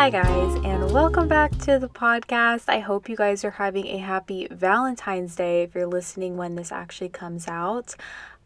Hi, guys, and welcome back to the podcast. I hope you guys are having a happy Valentine's Day if you're listening when this actually comes out.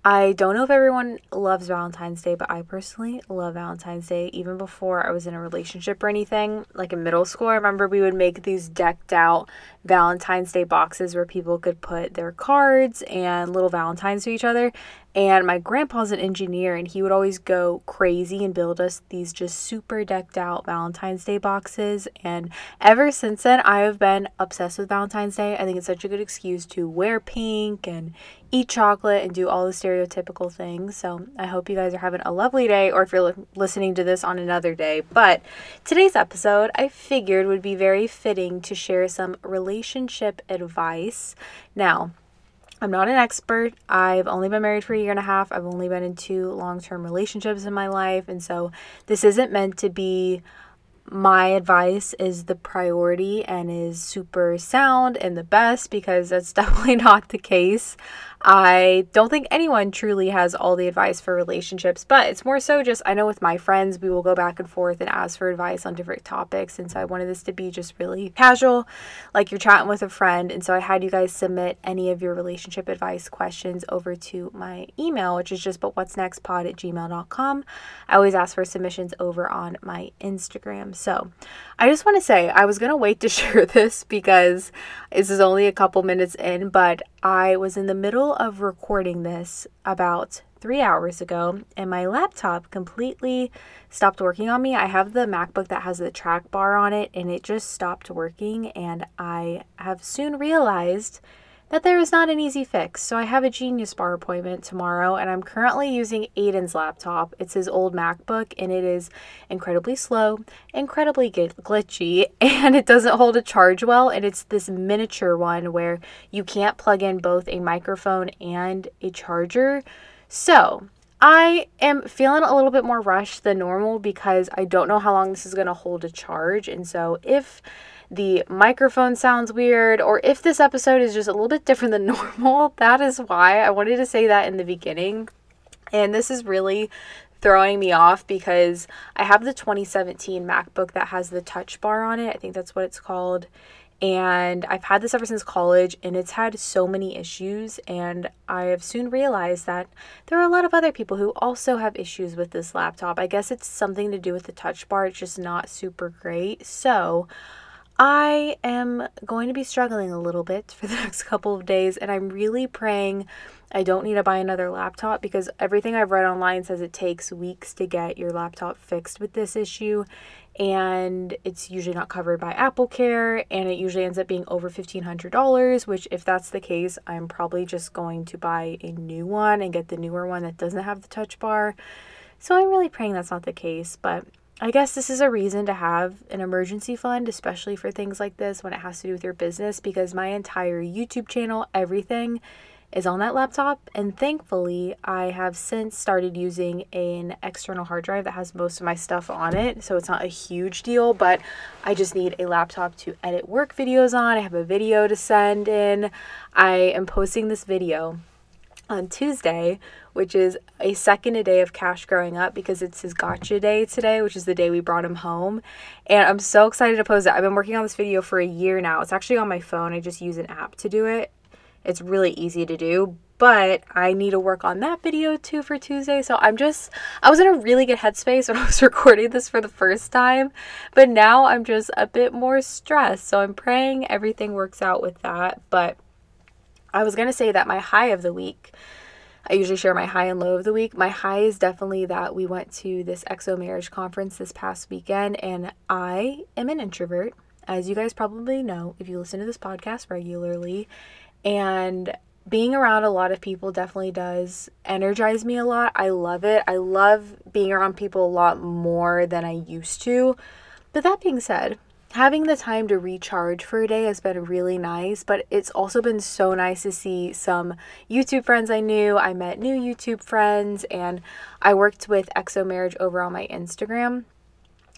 I don't know if everyone loves Valentine's Day, but I personally love Valentine's Day even before I was in a relationship or anything. Like in middle school, I remember we would make these decked out Valentine's Day boxes where people could put their cards and little Valentines to each other. And my grandpa's an engineer, and he would always go crazy and build us these just super decked out Valentine's Day boxes. And ever since then, I have been obsessed with Valentine's Day. I think it's such a good excuse to wear pink and eat chocolate and do all the stereotypical things. So I hope you guys are having a lovely day, or if you're li- listening to this on another day. But today's episode, I figured would be very fitting to share some relationship advice. Now, I'm not an expert. I've only been married for a year and a half. I've only been in two long term relationships in my life. And so this isn't meant to be my advice is the priority and is super sound and the best because that's definitely not the case. I don't think anyone truly has all the advice for relationships, but it's more so just I know with my friends, we will go back and forth and ask for advice on different topics. And so I wanted this to be just really casual, like you're chatting with a friend. And so I had you guys submit any of your relationship advice questions over to my email, which is just but what's next pod at gmail.com. I always ask for submissions over on my Instagram. So I just want to say I was going to wait to share this because this is only a couple minutes in, but I was in the middle of recording this about three hours ago, and my laptop completely stopped working on me. I have the MacBook that has the touch bar on it, and it just stopped working. And I have soon realized that there is not an easy fix. So I have a Genius Bar appointment tomorrow, and I'm currently using Aiden's laptop. It's his old MacBook, and it is incredibly slow, incredibly glitchy, and it doesn't hold a charge well. And it's this miniature one where you can't plug in both a microphone and a charger. So I am feeling a little bit more rushed than normal because I don't know how long this is going to hold a charge. And so if the microphone sounds weird, or if this episode is just a little bit different than normal, that is why I wanted to say that in the beginning. And this is really throwing me off because I have the 2017 MacBook that has the touch bar on it. I think that's what it's called. And I've had this ever since college, and it's had so many issues. And I have soon realized that there are a lot of other people who also have issues with this laptop. I guess it's something to do with the touch bar, it's just not super great. So, I am going to be struggling a little bit for the next couple of days, and I'm really praying I don't need to buy another laptop because everything I've read online says it takes weeks to get your laptop fixed with this issue, and it's usually not covered by AppleCare, and it usually ends up being over $1,500. Which, if that's the case, I'm probably just going to buy a new one and get the newer one that doesn't have the touch bar. So I'm really praying that's not the case, but I guess this is a reason to have an emergency fund, especially for things like this when it has to do with your business, because my entire YouTube channel, everything is on that laptop. And thankfully, I have since started using an external hard drive that has most of my stuff on it. So it's not a huge deal, but I just need a laptop to edit work videos on. I have a video to send in. I am posting this video on Tuesday, which is a second a day of Cash growing up because it's his gotcha day today, which is the day we brought him home. And I'm so excited to post it. I've been working on this video for a year now. It's actually on my phone. I just use an app to do it. It's really easy to do, but I need to work on that video too for Tuesday. So I'm just, I was in a really good headspace when I was recording this for the first time, but now I'm just a bit more stressed. So I'm praying everything works out with that. But I was going to say that my high of the week, I usually share my high and low of the week. My high is definitely that we went to this XO marriage conference this past weekend, and I am an introvert, as you guys probably know if you listen to this podcast regularly. And being around a lot of people definitely does energize me a lot. I love it. I love being around people a lot more than I used to. But that being said, having the time to recharge for a day has been really nice, but it's also been so nice to see some YouTube friends I knew. I met new YouTube friends, and I worked with XO Marriage over on my Instagram.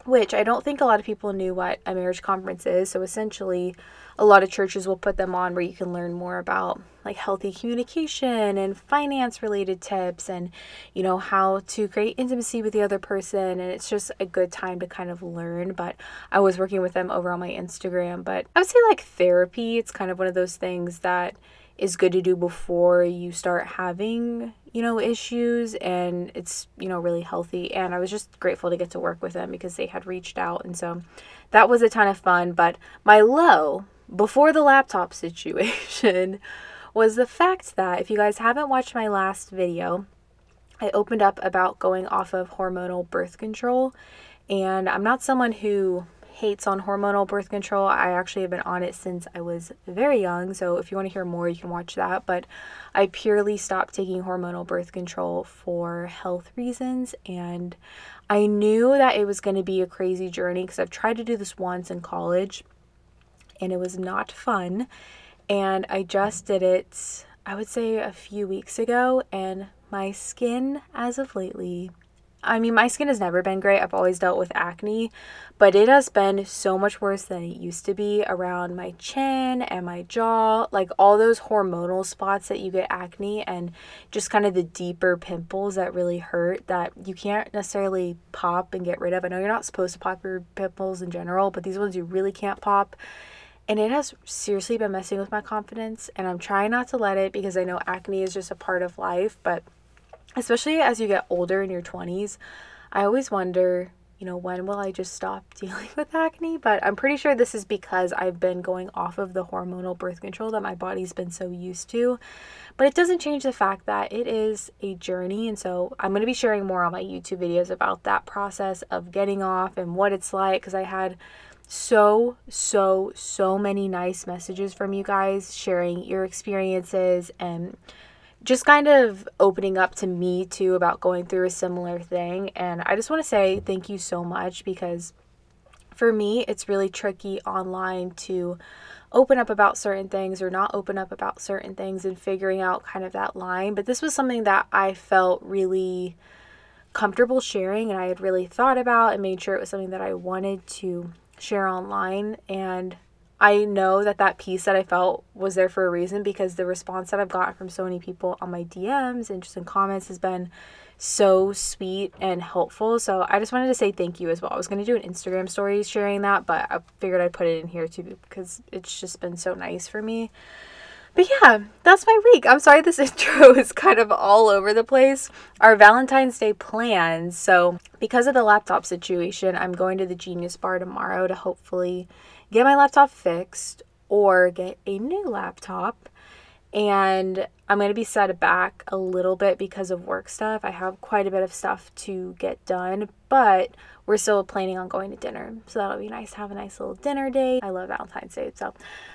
which I don't think a lot of people knew what a marriage conference is. So essentially, a lot of churches will put them on where you can learn more about like healthy communication and finance related tips and you know how to create intimacy with the other person and it's just a good time to kind of learn but I was working with them over on my Instagram but I would say like therapy it's kind of one of those things that is good to do before you start having you know issues and it's you know really healthy. And i was just grateful to get to work with them because they had reached out. And so that was a ton of fun. But my low before the laptop situation was the fact that if you guys haven't watched my last video i opened up about going off of hormonal birth control. And i'm not someone who hates on hormonal birth control. I actually have been on it since I was very young. So if you want to hear more, you can watch that. But I purely stopped taking hormonal birth control for health reasons. And I knew that it was going to be a crazy journey because I've tried to do this once in college and it was not fun. And I just did it, I would say, a few weeks ago. And my skin, as of lately, I mean, my skin has never been great. I've always dealt with acne, but it has been so much worse than it used to be around my chin and my jaw. Like all those hormonal spots that you get acne and just kind of the deeper pimples that really hurt that you can't necessarily pop and get rid of. I know you're not supposed to pop your pimples in general, but these ones you really can't pop. And it has seriously been messing with my confidence, and I'm trying not to let it because I know acne is just a part of life, but especially as you get older in your 20s, I always wonder, you know, when will I just stop dealing with acne? But I'm pretty sure this is because I've been going off of the hormonal birth control that my body's been so used to. But it doesn't change the fact that it is a journey. And so I'm going to be sharing more on my YouTube videos about that process of getting off and what it's like because I had so, so, so many nice messages from you guys sharing your experiences and just kind of opening up to me too about going through a similar thing. And I just want to say thank you so much because for me, it's really tricky online to open up about certain things or not open up about certain things and figuring out kind of that line. But this was something that I felt really comfortable sharing and I had really thought about and made sure it was something that I wanted to share online. And I know that that piece that I felt was there for a reason because the response that I've gotten from so many people on my DMs and just in comments has been so sweet and helpful. So I just wanted to say thank you as well. I was going to do an Instagram story sharing that, but I figured I'd put it in here too because it's just been so nice for me. But yeah, that's my week. I'm sorry this intro is kind of all over the place. Our Valentine's Day plans. So, because of the laptop situation, I'm going to the Genius Bar tomorrow to hopefully get my laptop fixed or get a new laptop. And I'm going to be set back a little bit because of work stuff. I have quite a bit of stuff to get done, but we're still planning on going to dinner. So that'll be nice to have a nice little dinner date. I love Valentine's Day. So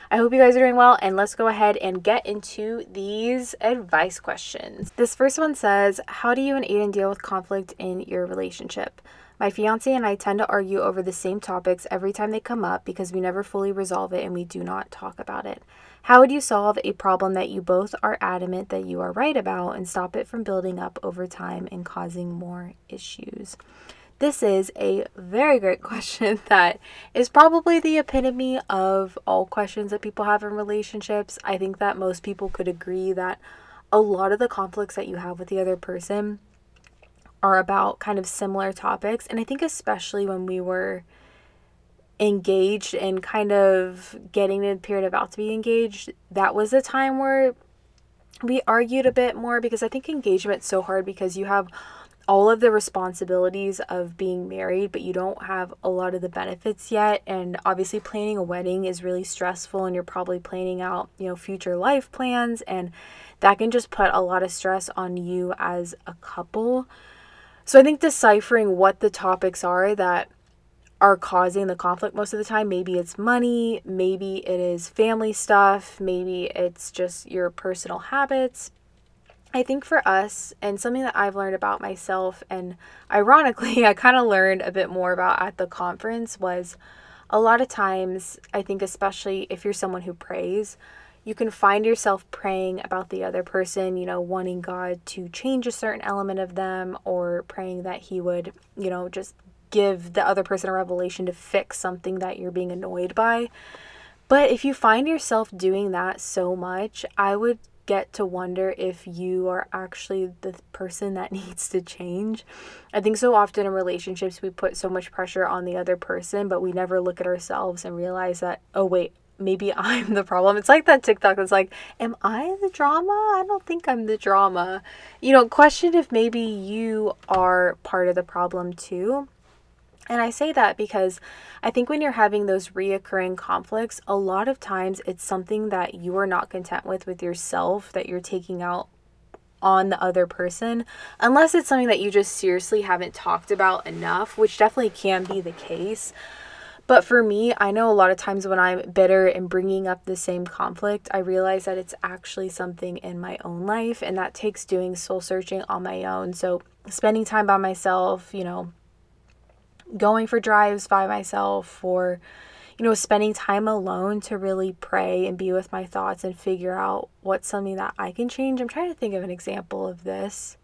I hope you guys are doing well. And let's go ahead and get into these advice questions. This first one says How do you and Aiden deal with conflict in your relationship? My fiance and I tend to argue over the same topics every time they come up because we never fully resolve it and we do not talk about it. How would you solve a problem that you both are adamant that you are right about and stop it from building up over time and causing more issues? This is a very great question that is probably the epitome of all questions that people have in relationships. I think that most people could agree that a lot of the conflicts that you have with the other person are about kind of similar topics. And I think, especially when we were engaged and kind of getting in the period about to be engaged, that was a time where we argued a bit more because I think engagement's so hard because you have all of the responsibilities of being married, but you don't have a lot of the benefits yet. And obviously, planning a wedding is really stressful, and you're probably planning out, you know, future life plans, and that can just put a lot of stress on you as a couple. So I think deciphering what the topics are that are causing the conflict most of the time, maybe it's money, maybe it is family stuff, maybe it's just your personal habits. I think for us, and something that I've learned about myself, and ironically, I kind of learned a bit more about at the conference, was a lot of times, I think, especially if you're someone who prays, you can find yourself praying about the other person, you know, wanting God to change a certain element of them or praying that He would, you know, just give the other person a revelation to fix something that you're being annoyed by. But if you find yourself doing that so much, I would get to wonder if you are actually the person that needs to change. I think so often in relationships, we put so much pressure on the other person, but we never look at ourselves and realize that, oh, wait, maybe I'm the problem. It's like that TikTok that's like, Am I the drama? I don't think I'm the drama. You know, question if maybe you are part of the problem too. And I say that because I think when you're having those reoccurring conflicts, a lot of times it's something that you are not content with with yourself that you're taking out on the other person, unless it's something that you just seriously haven't talked about enough, which definitely can be the case. But for me, I know a lot of times when I'm bitter and bringing up the same conflict, I realize that it's actually something in my own life, and that takes doing soul searching on my own. So, spending time by myself, you know, going for drives by myself or you know spending time alone to really pray and be with my thoughts and figure out what's something that I can change. I'm trying to think of an example of this.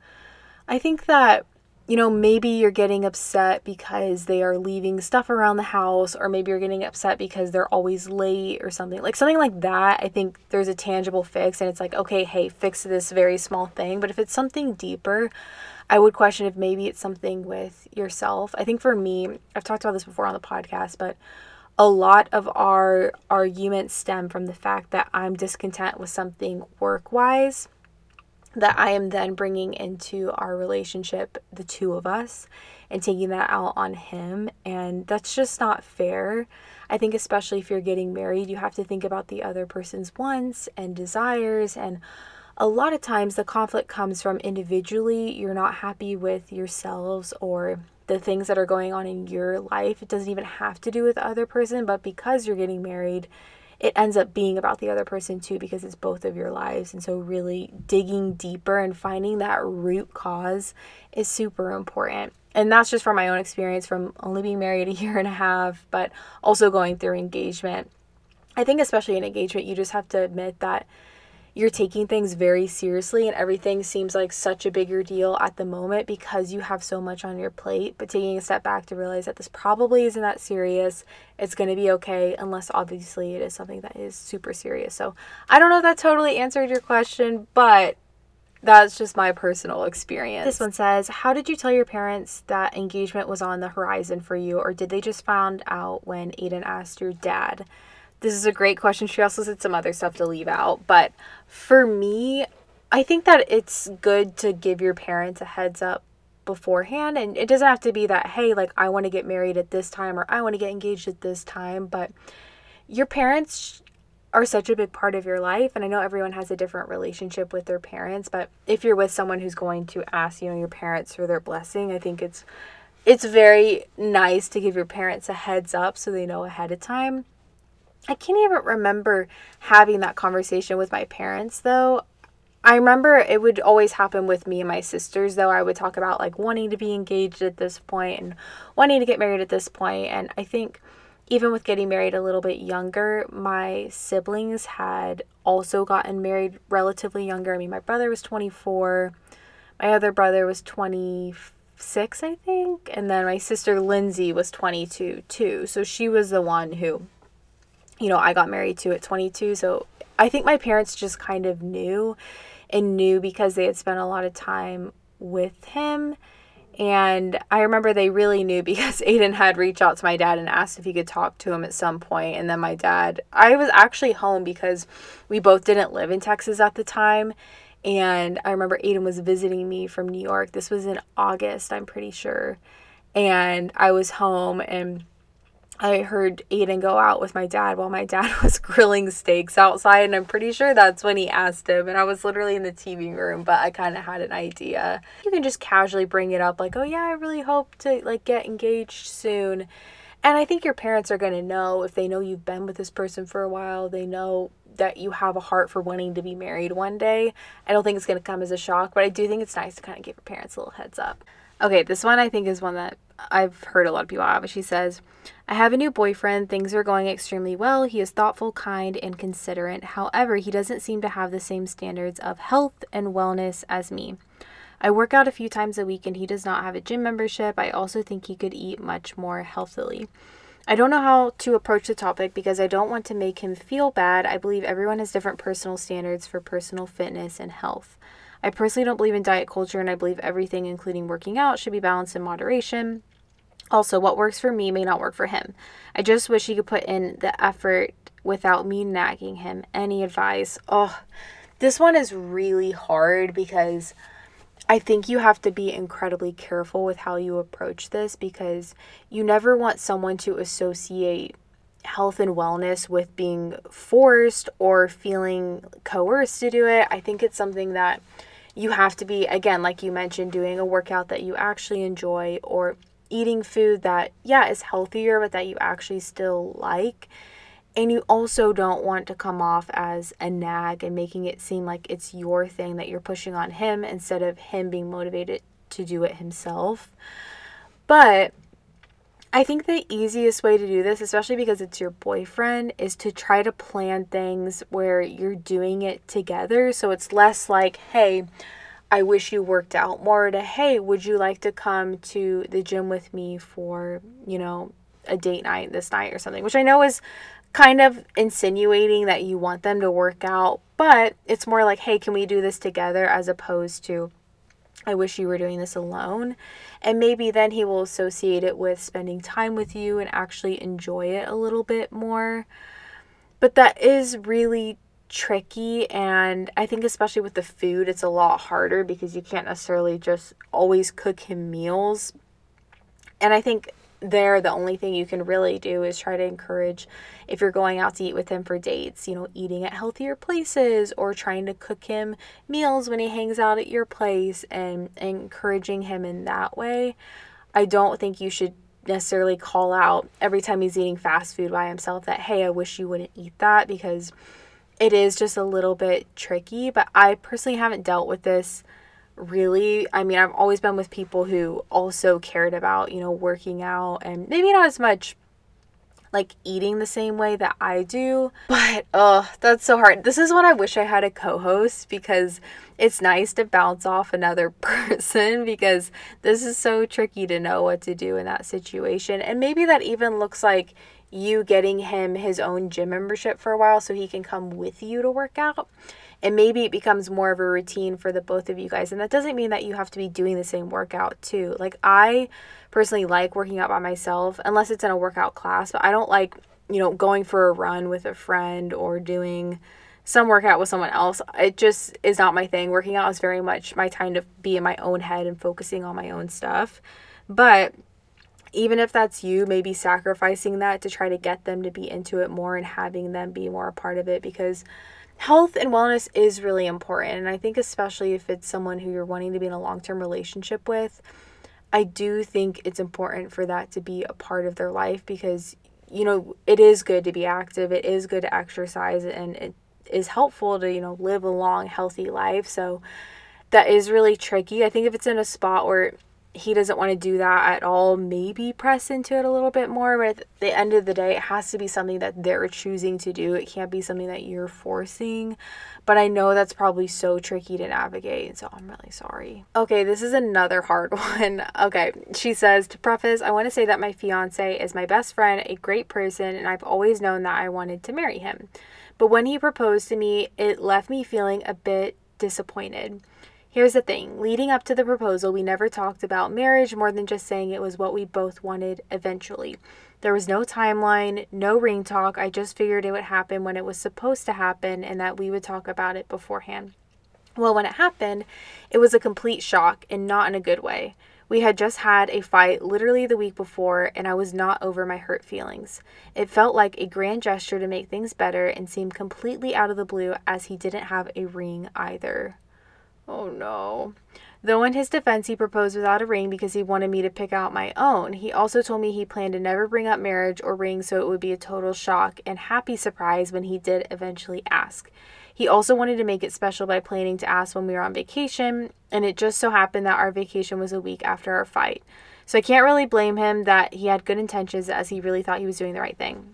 I think that you know, maybe you're getting upset because they are leaving stuff around the house, or maybe you're getting upset because they're always late or something. Like something like that, I think there's a tangible fix, and it's like, okay, hey, fix this very small thing. But if it's something deeper, I would question if maybe it's something with yourself. I think for me, I've talked about this before on the podcast, but a lot of our arguments stem from the fact that I'm discontent with something work wise that I am then bringing into our relationship, the two of us, and taking that out on him. And that's just not fair. I think, especially if you're getting married, you have to think about the other person's wants and desires and a lot of times the conflict comes from individually you're not happy with yourselves or the things that are going on in your life. It doesn't even have to do with the other person, but because you're getting married, it ends up being about the other person too because it's both of your lives. And so, really digging deeper and finding that root cause is super important. And that's just from my own experience from only being married a year and a half, but also going through engagement. I think, especially in engagement, you just have to admit that you're taking things very seriously and everything seems like such a bigger deal at the moment because you have so much on your plate. But taking a step back to realize that this probably isn't that serious, it's going to be okay, unless obviously it is something that is super serious. So I don't know if that totally answered your question, but that's just my personal experience. This one says, How did you tell your parents that engagement was on the horizon for you, or did they just find out when Aiden asked your dad? This is a great question. She also said some other stuff to leave out. But for me, I think that it's good to give your parents a heads up beforehand. And it doesn't have to be that, hey, like, I want to get married at this time or I want to get engaged at this time. But your parents are such a big part of your life and I know everyone has a different relationship with their parents but if you're with someone who's going to ask you know your parents for their blessing I think it's it's very nice to give your parents a heads up so they know ahead of time I can't even remember having that conversation with my parents though. I remember it would always happen with me and my sisters though. I would talk about like wanting to be engaged at this point and wanting to get married at this point and I think even with getting married a little bit younger, my siblings had also gotten married relatively younger. I mean, my brother was 24, my other brother was 26, I think, and then my sister Lindsay was 22 too. So she was the one who you know, I got married to at 22. So I think my parents just kind of knew and knew because they had spent a lot of time with him. And I remember they really knew because Aiden had reached out to my dad and asked if he could talk to him at some point. And then my dad, I was actually home because we both didn't live in Texas at the time. And I remember Aiden was visiting me from New York. This was in August, I'm pretty sure. And I was home and I heard Aiden go out with my dad while my dad was grilling steaks outside, and I'm pretty sure that's when he asked him. And I was literally in the TV room, but I kind of had an idea. You can just casually bring it up, like, "Oh yeah, I really hope to like get engaged soon." And I think your parents are gonna know if they know you've been with this person for a while. They know that you have a heart for wanting to be married one day. I don't think it's gonna come as a shock, but I do think it's nice to kind of give your parents a little heads up. Okay, this one I think is one that I've heard a lot of people have. She says, I have a new boyfriend. Things are going extremely well. He is thoughtful, kind, and considerate. However, he doesn't seem to have the same standards of health and wellness as me. I work out a few times a week and he does not have a gym membership. I also think he could eat much more healthily. I don't know how to approach the topic because I don't want to make him feel bad. I believe everyone has different personal standards for personal fitness and health. I personally don't believe in diet culture and I believe everything, including working out, should be balanced in moderation. Also, what works for me may not work for him. I just wish he could put in the effort without me nagging him. Any advice? Oh, this one is really hard because I think you have to be incredibly careful with how you approach this because you never want someone to associate health and wellness with being forced or feeling coerced to do it. I think it's something that you have to be, again, like you mentioned, doing a workout that you actually enjoy or eating food that, yeah, is healthier, but that you actually still like. And you also don't want to come off as a nag and making it seem like it's your thing that you're pushing on him instead of him being motivated to do it himself. But I think the easiest way to do this, especially because it's your boyfriend, is to try to plan things where you're doing it together. So it's less like, hey, I wish you worked out more to, hey, would you like to come to the gym with me for, you know, a date night this night or something, which I know is kind of insinuating that you want them to work out, but it's more like, hey, can we do this together as opposed to, I wish you were doing this alone. And maybe then he will associate it with spending time with you and actually enjoy it a little bit more. But that is really tricky and I think especially with the food it's a lot harder because you can't necessarily just always cook him meals. And I think there the only thing you can really do is try to encourage if you're going out to eat with him for dates you know eating at healthier places or trying to cook him meals when he hangs out at your place and, encouraging him in that way i don't think you should necessarily call out every time he's eating fast food by himself that hey i wish you wouldn't eat that because it is just a little bit tricky but i personally haven't dealt with this really. I mean i've always been with people who also cared about you know working out and maybe not as much like eating the same way that I do. But oh, that's so hard. This is when I wish I had a co-host because it's nice to bounce off another person because this is so tricky to know what to do in that situation. And maybe that even looks like you getting him his own gym membership for a while so he can come with you to work out and maybe it becomes more of a routine for the both of you guys. And that doesn't mean that you have to be doing the same workout too. Like i personally like working out by myself unless it's in a workout class but i don't like you know going for a run with a friend or doing some workout with someone else. It just is not my thing. Working out is very much my time to be in my own head and focusing on my own stuff. But even if that's you, maybe sacrificing that to try to get them to be into it more and having them be more a part of it because health and wellness is really important. And I think, especially if it's someone who you're wanting to be in a long term relationship with, I do think it's important for that to be a part of their life because, you know, it is good to be active, it is good to exercise, and it is helpful to, you know, live a long, healthy life. So that is really tricky. I think if it's in a spot where he doesn't want to do that at all, maybe press into it a little bit more. But at the end of the day, it has to be something that they're choosing to do. It can't be something that you're forcing. But I know that's probably so tricky to navigate. So I'm really sorry. Okay, this is another hard one. Okay, she says to preface, I want to say that my fiance is my best friend, a great person, and I've always known that I wanted to marry him. But when he proposed to me, it left me feeling a bit disappointed. Here's the thing leading up to the proposal, we never talked about marriage more than just saying it was what we both wanted eventually. There was no timeline, no ring talk. I just figured it would happen when it was supposed to happen and that we would talk about it beforehand. Well, when it happened, it was a complete shock and not in a good way. We had just had a fight literally the week before, and I was not over my hurt feelings. It felt like a grand gesture to make things better and seemed completely out of the blue as he didn't have a ring either. Oh no. Though in his defense, he proposed without a ring because he wanted me to pick out my own. He also told me he planned to never bring up marriage or ring, so it would be a total shock and happy surprise when he did eventually ask. He also wanted to make it special by planning to ask when we were on vacation, and it just so happened that our vacation was a week after our fight. So I can't really blame him that he had good intentions as he really thought he was doing the right thing.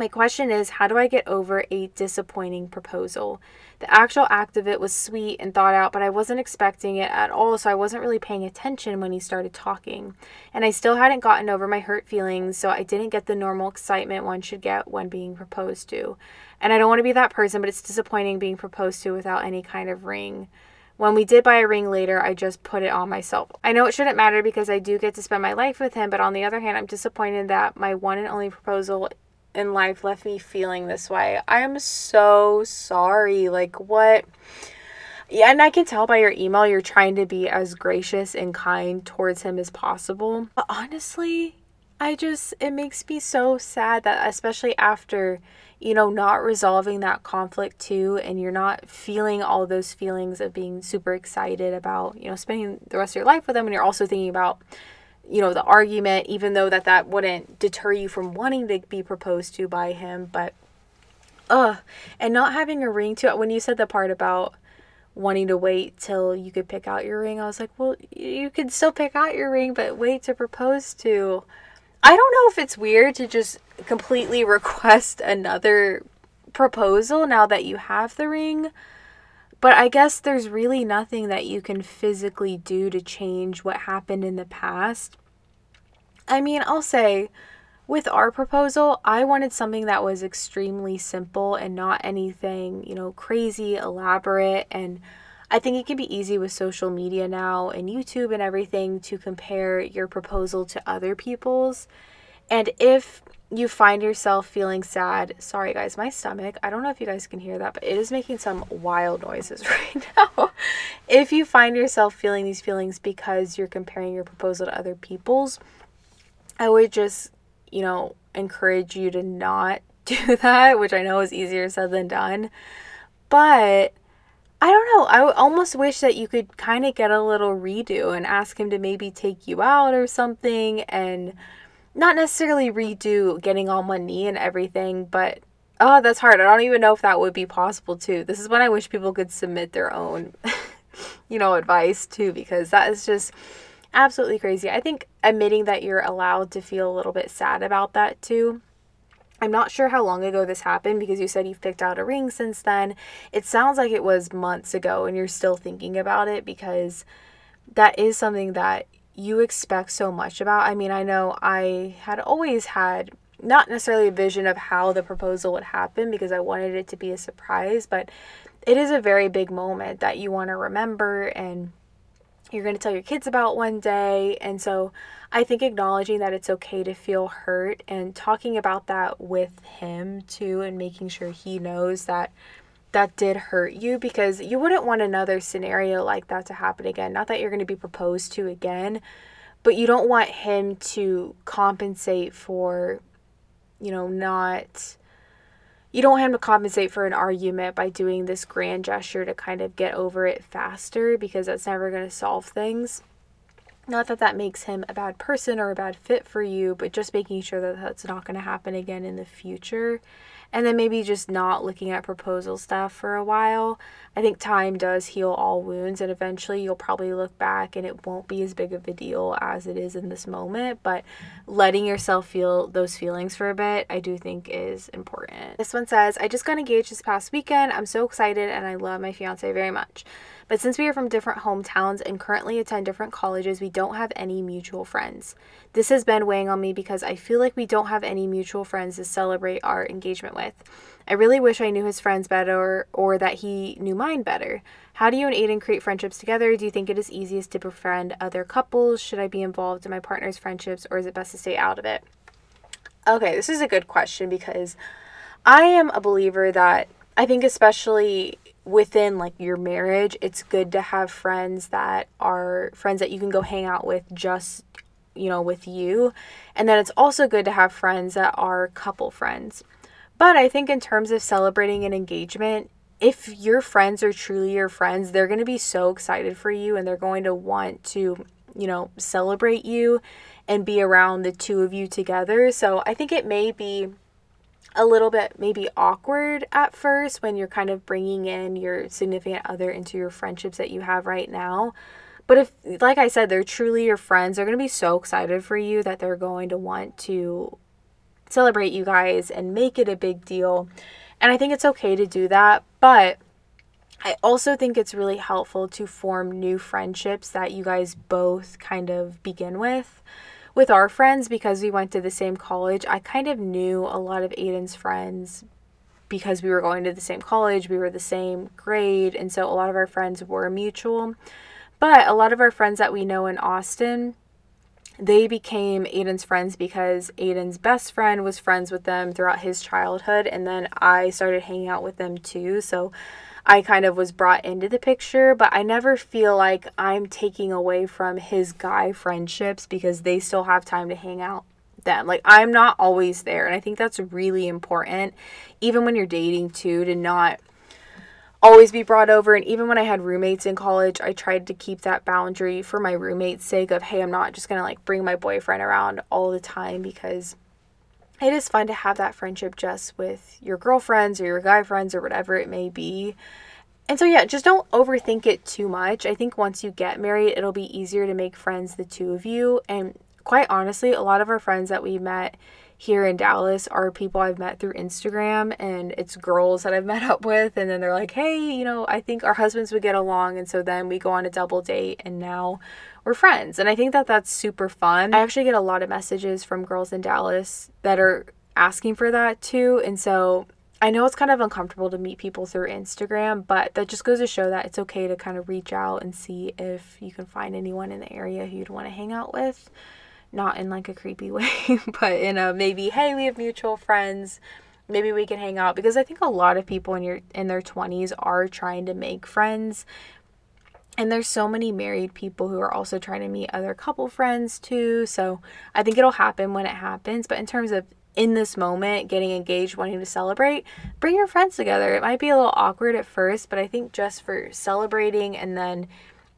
My question is how do I get over a disappointing proposal? The actual act of it was sweet and thought out, but I wasn't expecting it at all, so I wasn't really paying attention when he started talking. And I still hadn't gotten over my hurt feelings, so I didn't get the normal excitement one should get when being proposed to. And I don't want to be that person, but it's disappointing being proposed to without any kind of ring. When we did buy a ring later, I just put it on myself. I know it shouldn't matter because I do get to spend my life with him, but on the other hand, I'm disappointed that my one and only proposal in life left me feeling this way. I am so sorry. Like, what? Yeah, and I can tell by your email you're trying to be as gracious and kind towards him as possible. But honestly, I just, it makes me so sad that, especially after, you know, not resolving that conflict too, and you're not feeling all those feelings of being super excited about, you know, spending the rest of your life with them, and you're also thinking about, you know, the argument, even though that that wouldn't deter you from wanting to be proposed to by him, but ugh, and not having a ring to it. When you said the part about wanting to wait till you could pick out your ring, I was like, well, you could still pick out your ring, but wait to propose to. I don't know if it's weird to just completely request another proposal now that you have the ring. But I guess there's really nothing that you can physically do to change what happened in the past. I mean, I'll say with our proposal, I wanted something that was extremely simple and not anything, you know, crazy, elaborate. And I think it can be easy with social media now and YouTube and everything to compare your proposal to other people's. And if you find yourself feeling sad, sorry guys, my stomach, I don't know if you guys can hear that, but it is making some wild noises right now. if you find yourself feeling these feelings because you're comparing your proposal to other people's, I would just, you know, encourage you to not do that, which I know is easier said than done. But I don't know. I almost wish that you could kind of get a little redo and ask him to maybe take you out or something and not necessarily redo getting on one knee and everything, but oh, that's hard. I don't even know if that would be possible too. This is when I wish people could submit their own, you know, advice too, because that is just absolutely crazy. I think admitting that you're allowed to feel a little bit sad about that too. I'm not sure how long ago this happened because you said you've picked out a ring since then. It sounds like it was months ago and you're still thinking about it because that is something that you expect so much about. I mean, I know I had always had not necessarily a vision of how the proposal would happen because I wanted it to be a surprise, but it is a very big moment that you want to remember and you're going to tell your kids about one day. And so I think acknowledging that it's okay to feel hurt and talking about that with him too and making sure he knows that that did hurt you because you wouldn't want another scenario like that to happen again. Not that you're going to be proposed to again, but you don't want him to compensate for, you know, not. You don't him to compensate for an argument by doing this grand gesture to kind of get over it faster because that's never going to solve things. Not that that makes him a bad person or a bad fit for you, but just making sure that that's not going to happen again in the future and then maybe just not looking at proposal stuff for a while. I think time does heal all wounds, and eventually you'll probably look back and it won't be as big of a deal as it is in this moment. But letting yourself feel those feelings for a bit, I do think is important. This one says, I just got engaged this past weekend. I'm so excited and I love my fiance very much. But since we are from different hometowns and currently attend different colleges, we don't have any mutual friends. This has been weighing on me because I feel like we don't have any mutual friends to celebrate our engagement with. I really wish I knew his friends better or that he knew mine better. How do you and Aiden create friendships together? Do you think it is easiest to befriend other couples? Should I be involved in my partner's friendships or is it best to stay out of it? Okay, this is a good question because I am a believer that I think, especially within like your marriage, it's good to have friends that are friends that you can go hang out with just you know with you. And then it's also good to have friends that are couple friends. But I think in terms of celebrating an engagement, if your friends are truly your friends, they're going to be so excited for you and they're going to want to, you know, celebrate you and be around the two of you together. So I think it may be a little bit maybe awkward at first when you're kind of bringing in your significant other into your friendships that you have right now. But if, like I said, they're truly your friends, they're going to be so excited for you that they're going to want to celebrate you guys and make it a big deal. And I think it's okay to do that, but I also think it's really helpful to form new friendships that you guys both kind of begin with. With our friends, because we went to the same college, I kind of knew a lot of Aiden's friends because we were going to the same college, we were the same grade, and so a lot of our friends were mutual. But a lot of our friends that we know in Austin, they became Aiden's friends because Aiden's best friend was friends with them throughout his childhood, and then I started hanging out with them too. So I kind of was brought into the picture, but I never feel like I'm taking away from his guy friendships because they still have time to hang out them. Like I'm not always there, and I think that's really important even when you're dating too to not always be brought over and even when I had roommates in college, I tried to keep that boundary for my roommate's sake of hey, I'm not just going to like bring my boyfriend around all the time because it is fun to have that friendship just with your girlfriends or your guy friends or whatever it may be. And so, yeah, just don't overthink it too much. I think once you get married, it'll be easier to make friends, the two of you. And quite honestly, a lot of our friends that we met here in Dallas are people I've met through Instagram and it's girls that I've met up with and then they're like, "Hey, you know, I think our husbands would get along." And so then we go on a double date and now we're friends. And I think that that's super fun. I actually get a lot of messages from girls in Dallas that are asking for that too. And so I know it's kind of uncomfortable to meet people through Instagram, but that just goes to show that it's okay to kind of reach out and see if you can find anyone in the area who you'd want to hang out with. Not in like a creepy way, but in a maybe, hey, we have mutual friends. Maybe we can hang out because I think a lot of people in your in their 20s are trying to make friends and there's so many married people who are also trying to meet other couple friends too. So I think it'll happen when it happens. But in terms of in this moment, getting engaged, wanting to celebrate, bring your friends together. It might be a little awkward at first, but I think just for celebrating and then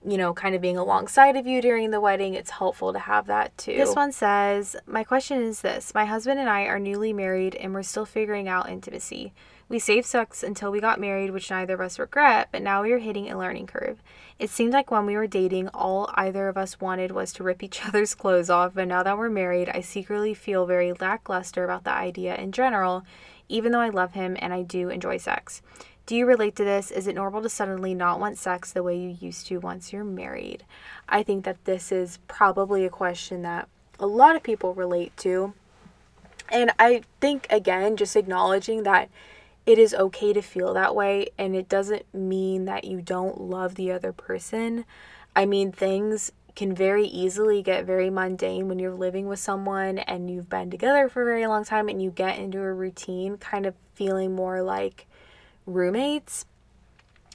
you know, kind of being alongside of you during the wedding, it's helpful to have that too. This one says, My question is this My husband and I are newly married and we're still figuring out intimacy. We saved sex until we got married, which neither of us regret, but now we are hitting a learning curve. It seemed like when we were dating, all either of us wanted was to rip each other's clothes off, but now that we're married, I secretly feel very lackluster about the idea in general, even though I love him and I do enjoy sex. Do you relate to this? Is it normal to suddenly not want sex the way you used to once you're married? I think that this is probably a question that a lot of people relate to. And I think, again, just acknowledging that it is okay to feel that way and it doesn't mean that you don't love the other person. I mean, things can very easily get very mundane when you're living with someone and you've been together for a very long time and you get into a routine, kind of feeling more like roommates.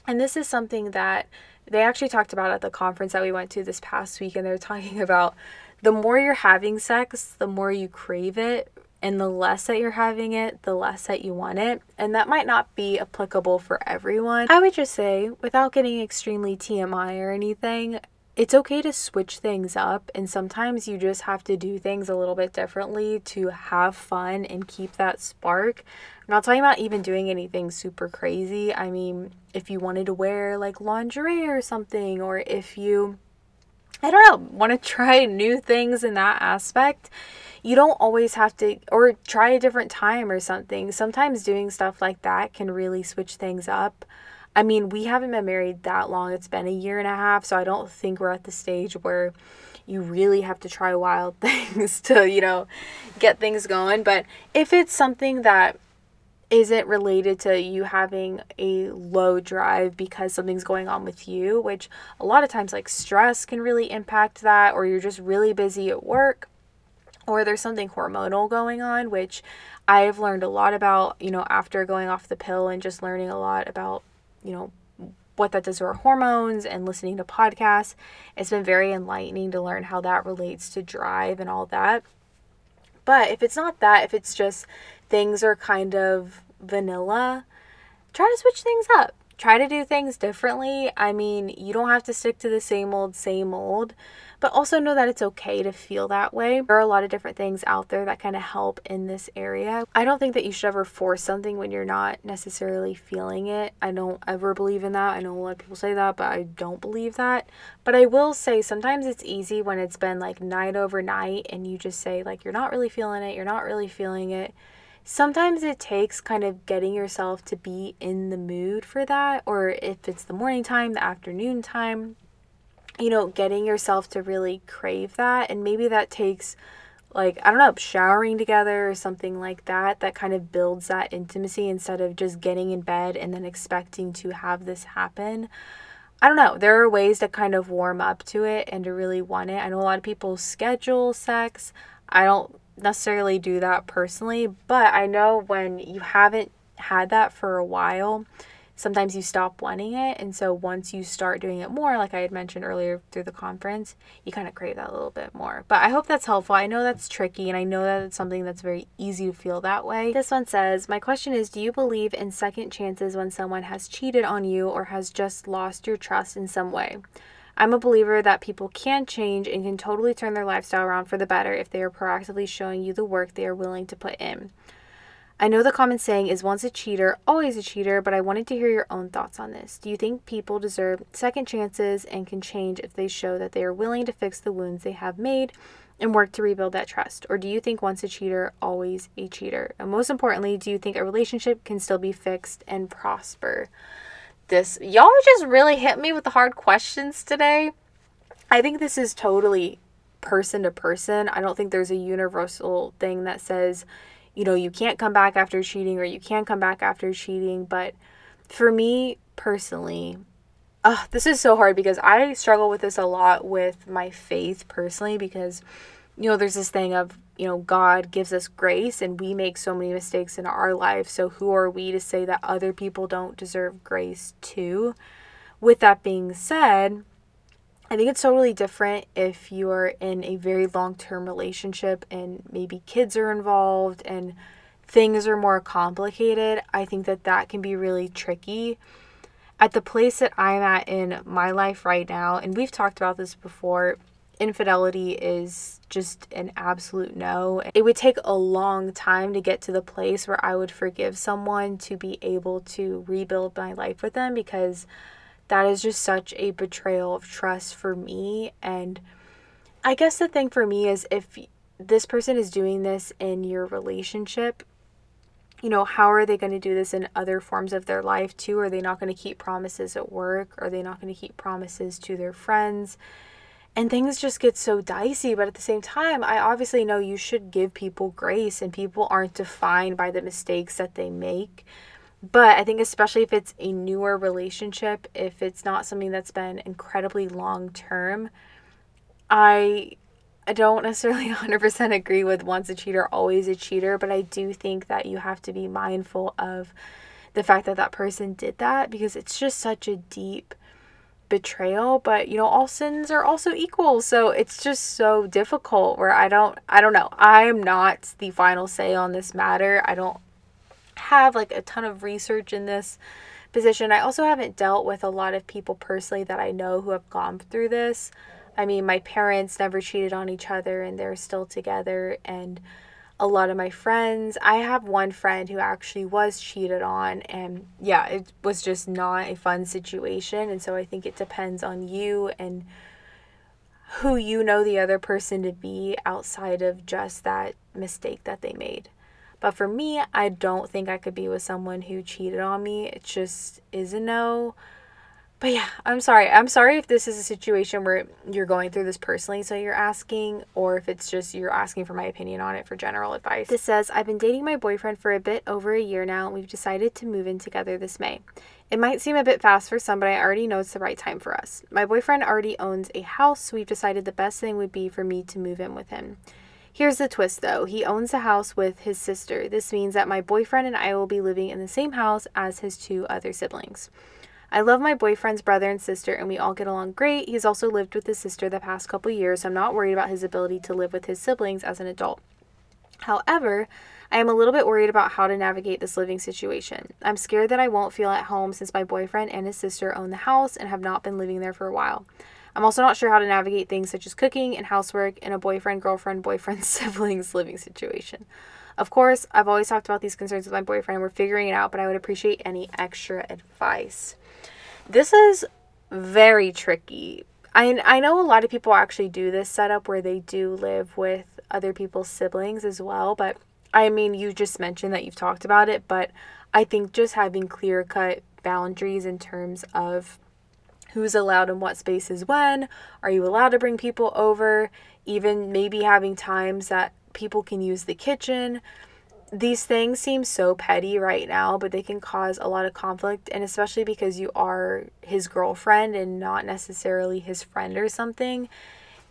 And this is something that they actually talked about at the conference that we went to this past week, and they're talking about the more you're having sex, the more you crave it and the less that you're having it, the less that you want it. And that might not be applicable for everyone. I would just say, without getting extremely TMI or anything, it's okay to switch things up. And sometimes you just have to do things a little bit differently to have fun and keep that spark. I'm not talking about even doing anything super crazy. I mean, if you wanted to wear like lingerie or something, or if you, I don't know, want to try new things in that aspect you don't always have to or try a different time or something. Sometimes doing stuff like that can really switch things up. I mean, we haven't been married that long. It's been a year and a half, so I don't think we're at the stage where you really have to try wild things to, you know, get things going. But if it's something that isn't related to you having a low drive because something's going on with you, which a lot of times, like stress can really impact that, or you're just really busy at work, or there's something hormonal going on, which I've learned a lot about, you know, after going off the pill and just learning a lot about, you know, what that does to our hormones and listening to podcasts. It's been very enlightening to learn how that relates to drive and all that. But if it's not that, if it's just things are kind of vanilla, try to switch things up. Try to do things differently. I mean, you don't have to stick to the same old, same old, but also know that it's okay to feel that way. There are a lot of different things out there that kind of help in this area. I don't think that you should ever force something when you're not necessarily feeling it. I don't ever believe in that. I know a lot of people say that, but I don't believe that. But I will say sometimes it's easy when it's been like night over night and you just say, like, you're not really feeling it, you're not really feeling it sometimes it takes kind of getting yourself to be in the mood for that, or if it's the morning time, the afternoon time, you know, getting yourself to really crave that. And maybe that takes, like, I don't know, showering together or something like that, that kind of builds that intimacy instead of just getting in bed and then expecting to have this happen. I don't know. There are ways to kind of warm up to it and to really want it. I know a lot of people schedule sex. I don't necessarily do that personally, but I know when you haven't had that for a while, sometimes you stop wanting it. And so once you start doing it more, like I had mentioned earlier through the conference, you kind of crave that a little bit more. But I hope that's helpful. I know that's tricky and I know that it's something that's very easy to feel that way. This one says, My question is Do you believe in second chances when someone has cheated on you or has just lost your trust in some way? I'm a believer that people can change and can totally turn their lifestyle around for the better if they are proactively showing you the work they are willing to put in. I know the common saying is once a cheater, always a cheater, but I wanted to hear your own thoughts on this. Do you think people deserve second chances and can change if they show that they are willing to fix the wounds they have made and work to rebuild that trust? Or do you think once a cheater, always a cheater? And most importantly, do you think a relationship can still be fixed and prosper? This. Y'all just really hit me with the hard questions today. I think this is totally person to person. I don't think there's a universal thing that says, you know, you can't come back after cheating or you can't come back after cheating. But for me personally, this is so hard because I struggle with this a lot with my faith personally because, you know, there's this thing of you know, God gives us grace and we make so many mistakes in our life. So who are we to say that other people don't deserve grace too? With that being said, I think it's totally different if you're in a very long term relationship and maybe kids are involved and things are more complicated. I think that that can be really tricky. At the place that I'm at in my life right now, and we've talked about this before, infidelity is just an absolute no. It would take a long time to get to the place where I would forgive someone to be able to rebuild my life with them because that is just such a betrayal of trust for me. And I guess the thing for me is if this person is doing this in your relationship, you know, how are they going to do this in other forms of their life too? Are they not going to keep promises at work? Are they not going to keep promises to their friends? And things just get so dicey but at the same time i obviously know you should give people grace and people aren't defined by the mistakes that they make. But i think especially if it's a newer relationship if it's not something that's been incredibly long term i I don't necessarily 100% agree with once a cheater, always a cheater, but I do think that you have to be mindful of the fact that that person did that because it's just such a deep betrayal but you know all sins are also equal. So it's just so difficult where i don't i don't know. I'm not the final say on this matter. I don't have like a ton of research in this position. I also haven't dealt with a lot of people personally that i know who have gone through this. I mean my parents never cheated on each other and they're still together and a lot of my friends. I have one friend who actually was cheated on, and yeah, it was just not a fun situation. And so I think it depends on you and who you know the other person to be outside of just that mistake that they made. But for me, I don't think I could be with someone who cheated on me. It just is a no. But yeah, I'm sorry. I'm sorry if this is a situation where you're going through this personally, so you're asking, or if it's just you're asking for my opinion on it for general advice. This says, I've been dating my boyfriend for a bit over a year now, and we've decided to move in together this May. It might seem a bit fast for some, but I already know it's the right time for us. My boyfriend already owns a house, so we've decided the best thing would be for me to move in with him. Here's the twist though he owns a house with his sister. This means that my boyfriend and I will be living in the same house as his two other siblings. I love my boyfriend's brother and sister, and we all get along great. He's also lived with his sister the past couple years, so I'm not worried about his ability to live with his siblings as an adult. However, I am a little bit worried about how to navigate this living situation. I'm scared that I won't feel at home since my boyfriend and his sister own the house and have not been living there for a while. I'm also not sure how to navigate things such as cooking and housework in a boyfriend, girlfriend, boyfriend, siblings living situation. Of course, I've always talked about these concerns with my boyfriend. And we're figuring it out, but I would appreciate any extra advice. This is very tricky. I, I know a lot of people actually do this setup where they do live with other people's siblings as well, but I mean, you just mentioned that you've talked about it, but I think just having clear cut boundaries in terms of who's allowed in what spaces when, are you allowed to bring people over, even maybe having times that people can use the kitchen. These things seem so petty right now, but they can cause a lot of conflict, and especially because you are his girlfriend and not necessarily his friend or something.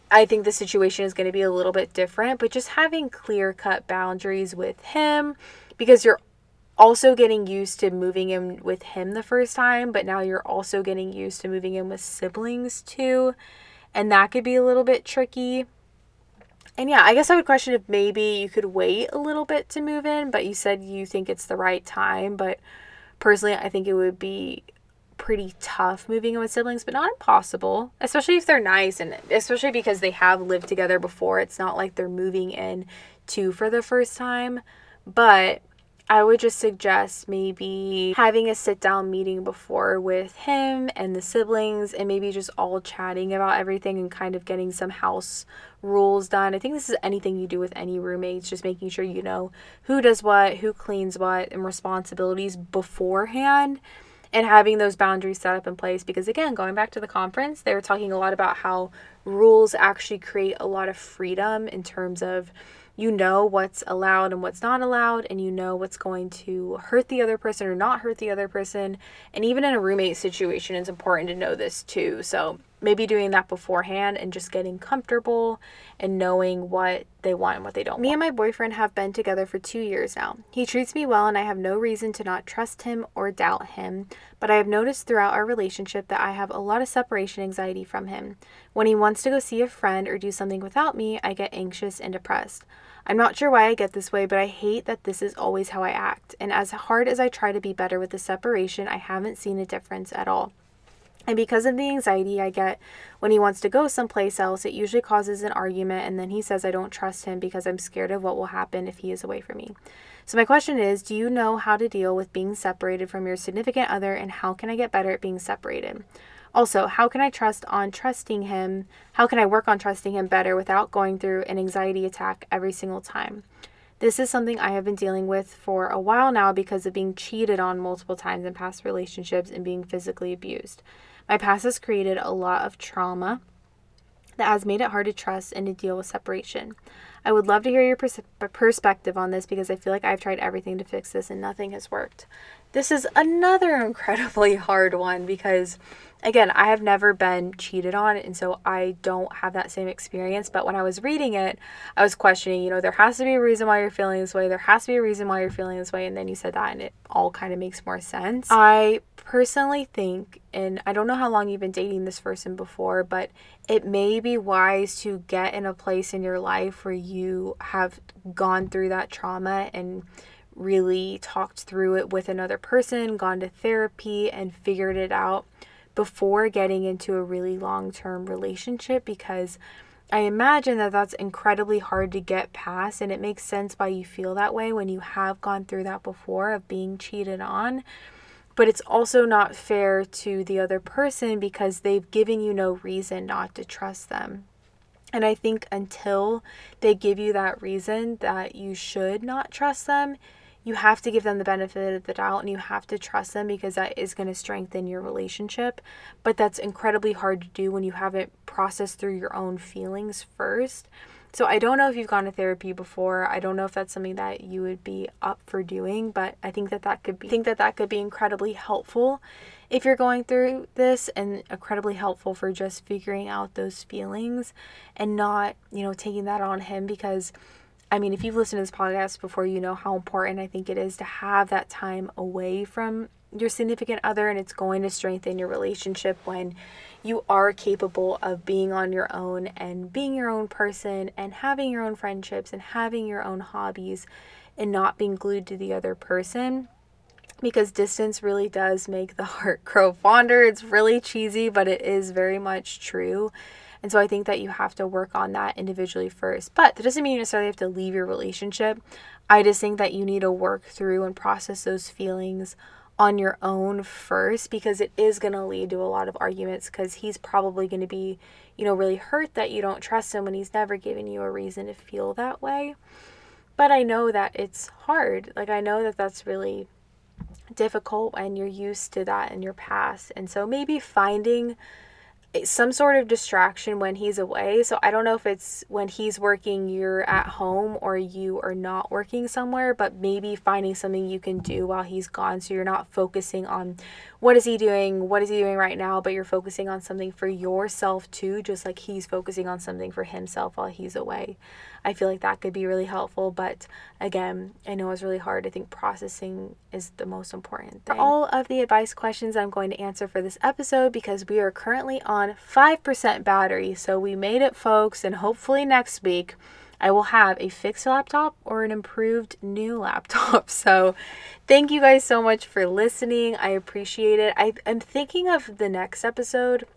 I think the situation is going to be a little bit different, but just having clear cut boundaries with him because you're also getting used to moving in with him the first time, but now you're also getting used to moving in with siblings too. And that could be a little bit tricky. And yeah, I guess I would question if maybe you could wait a little bit to move in, but you said you think it's the right time. But personally, I think it would be pretty tough moving in with siblings, but not impossible, especially if they're nice and especially because they have lived together before. It's not like they're moving in to for the first time. But I would just suggest maybe having a sit down meeting before with him and the siblings and maybe just all chatting about everything and kind of getting some house rules done. I think this is anything you do with any roommates, just making sure you know who does what, who cleans what, and responsibilities beforehand and having those boundaries set up in place because again going back to the conference they were talking a lot about how rules actually create a lot of freedom in terms of you know what's allowed and what's not allowed, and you know what's going to hurt the other person or not hurt the other person. And even in a roommate situation, it's important to know this too. So maybe doing that beforehand and just getting comfortable and knowing what they want and what they don't. Me want. and my boyfriend have been together for two years now. He treats me well, and I have no reason to not trust him or doubt him. But I have noticed throughout our relationship that I have a lot of separation anxiety from him. When he wants to go see a friend or do something without me, I get anxious and depressed. I'm not sure why I get this way, but I hate that this is always how I act. And as hard as I try to be better with the separation, I haven't seen a difference at all. And because of the anxiety I get when he wants to go someplace else, it usually causes an argument. And then he says I don't trust him because I'm scared of what will happen if he is away from me. So, my question is Do you know how to deal with being separated from your significant other, and how can I get better at being separated? Also, how can I trust on trusting him? How can I work on trusting him better without going through an anxiety attack every single time? This is something I have been dealing with for a while now because of being cheated on multiple times in past relationships and being physically abused. My past has created a lot of trauma that has made it hard to trust and to deal with separation. I would love to hear your pers- perspective on this because I feel like I've tried everything to fix this and nothing has worked. This is another incredibly hard one because again, I have never been cheated on, and so I don't have that same experience. But when I was reading it, I was questioning, you know, there has to be a reason why you're feeling this way, there has to be a reason why you're feeling this way, and then you said that, and it all kind of makes more sense. I personally think, and I don't know how long you've been dating this person before, but it may be wise to get in a place in your life where you have gone through that trauma and really talked through it with another person, gone to therapy, and figured it out before getting into a really long term relationship because I imagine that that's incredibly hard to get past, and it makes sense why you feel that way when you have gone through that before of being cheated on. But it's also not fair to the other person because they've given you no reason not to trust them. And I think until they give you that reason that you should not trust them, you have to give them the benefit of the doubt and you have to trust them because that is going to strengthen your relationship. But that's incredibly hard to do when you haven't processed through your own feelings first. So I don't know if you've gone to therapy before. I don't know if that's something that you would be up for doing, but I think that that could be I think that that could be incredibly helpful if you're going through this and incredibly helpful for just figuring out those feelings and not, you know, taking that on him because I mean, if you've listened to this podcast before, you know how important I think it is to have that time away from your significant other and it's going to strengthen your relationship when you are capable of being on your own and being your own person and having your own friendships and having your own hobbies and not being glued to the other person because distance really does make the heart grow fonder. It's really cheesy, but it is very much true. And so I think that you have to work on that individually first. But that doesn't mean you necessarily have to leave your relationship. I just think that you need to work through and process those feelings on your own first because it is going to lead to a lot of arguments because he's probably going to be, you know, really hurt that you don't trust him when he's never given you a reason to feel that way. But I know that it's hard. Like, I know that that's really difficult and you're used to that in your past. And so maybe finding some sort of distraction when he's away. So I don't know if it's when he's working, you're at home, or you are not working somewhere, but maybe finding something you can do while he's gone so you're not focusing on what is he doing, what is he doing right now, but you're focusing on something for yourself too, just like he's focusing on something for himself while he's away. I feel like that could be really helpful. But again, I know it's really hard. I think processing is the most important thing. All of the advice questions I'm going to answer for this episode because we are currently on 5% battery. So we made it, folks, and hopefully next week. I will have a fixed laptop or an improved new laptop. So, thank you guys so much for listening. I appreciate it. I, am thinking of the next episode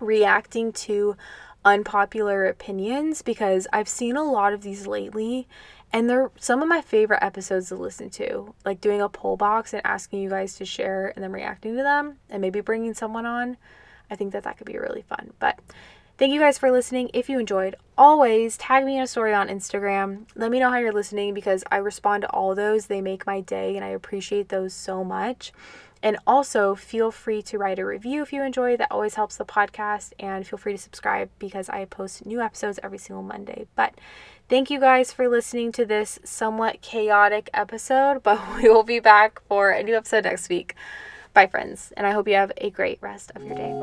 reacting to unpopular opinions because I've seen a lot of these lately and they're some of my favorite episodes to listen to. Like doing a poll box and asking you guys to share and then reacting to them and maybe bringing someone on. I think that that could be really fun. But thank you guys for listening. If you enjoyed, always tag me in a story on Instagram. Let me know how you're listening because I respond to all those. They make my day and I appreciate those so much. And also, feel free to write a review if you enjoy. That always helps the podcast. And feel free to subscribe because I post new episodes every single Monday. But thank you guys for listening to this somewhat chaotic episode. But we will be back for a new episode next week. Bye, friends. And I hope you have a great rest of your day.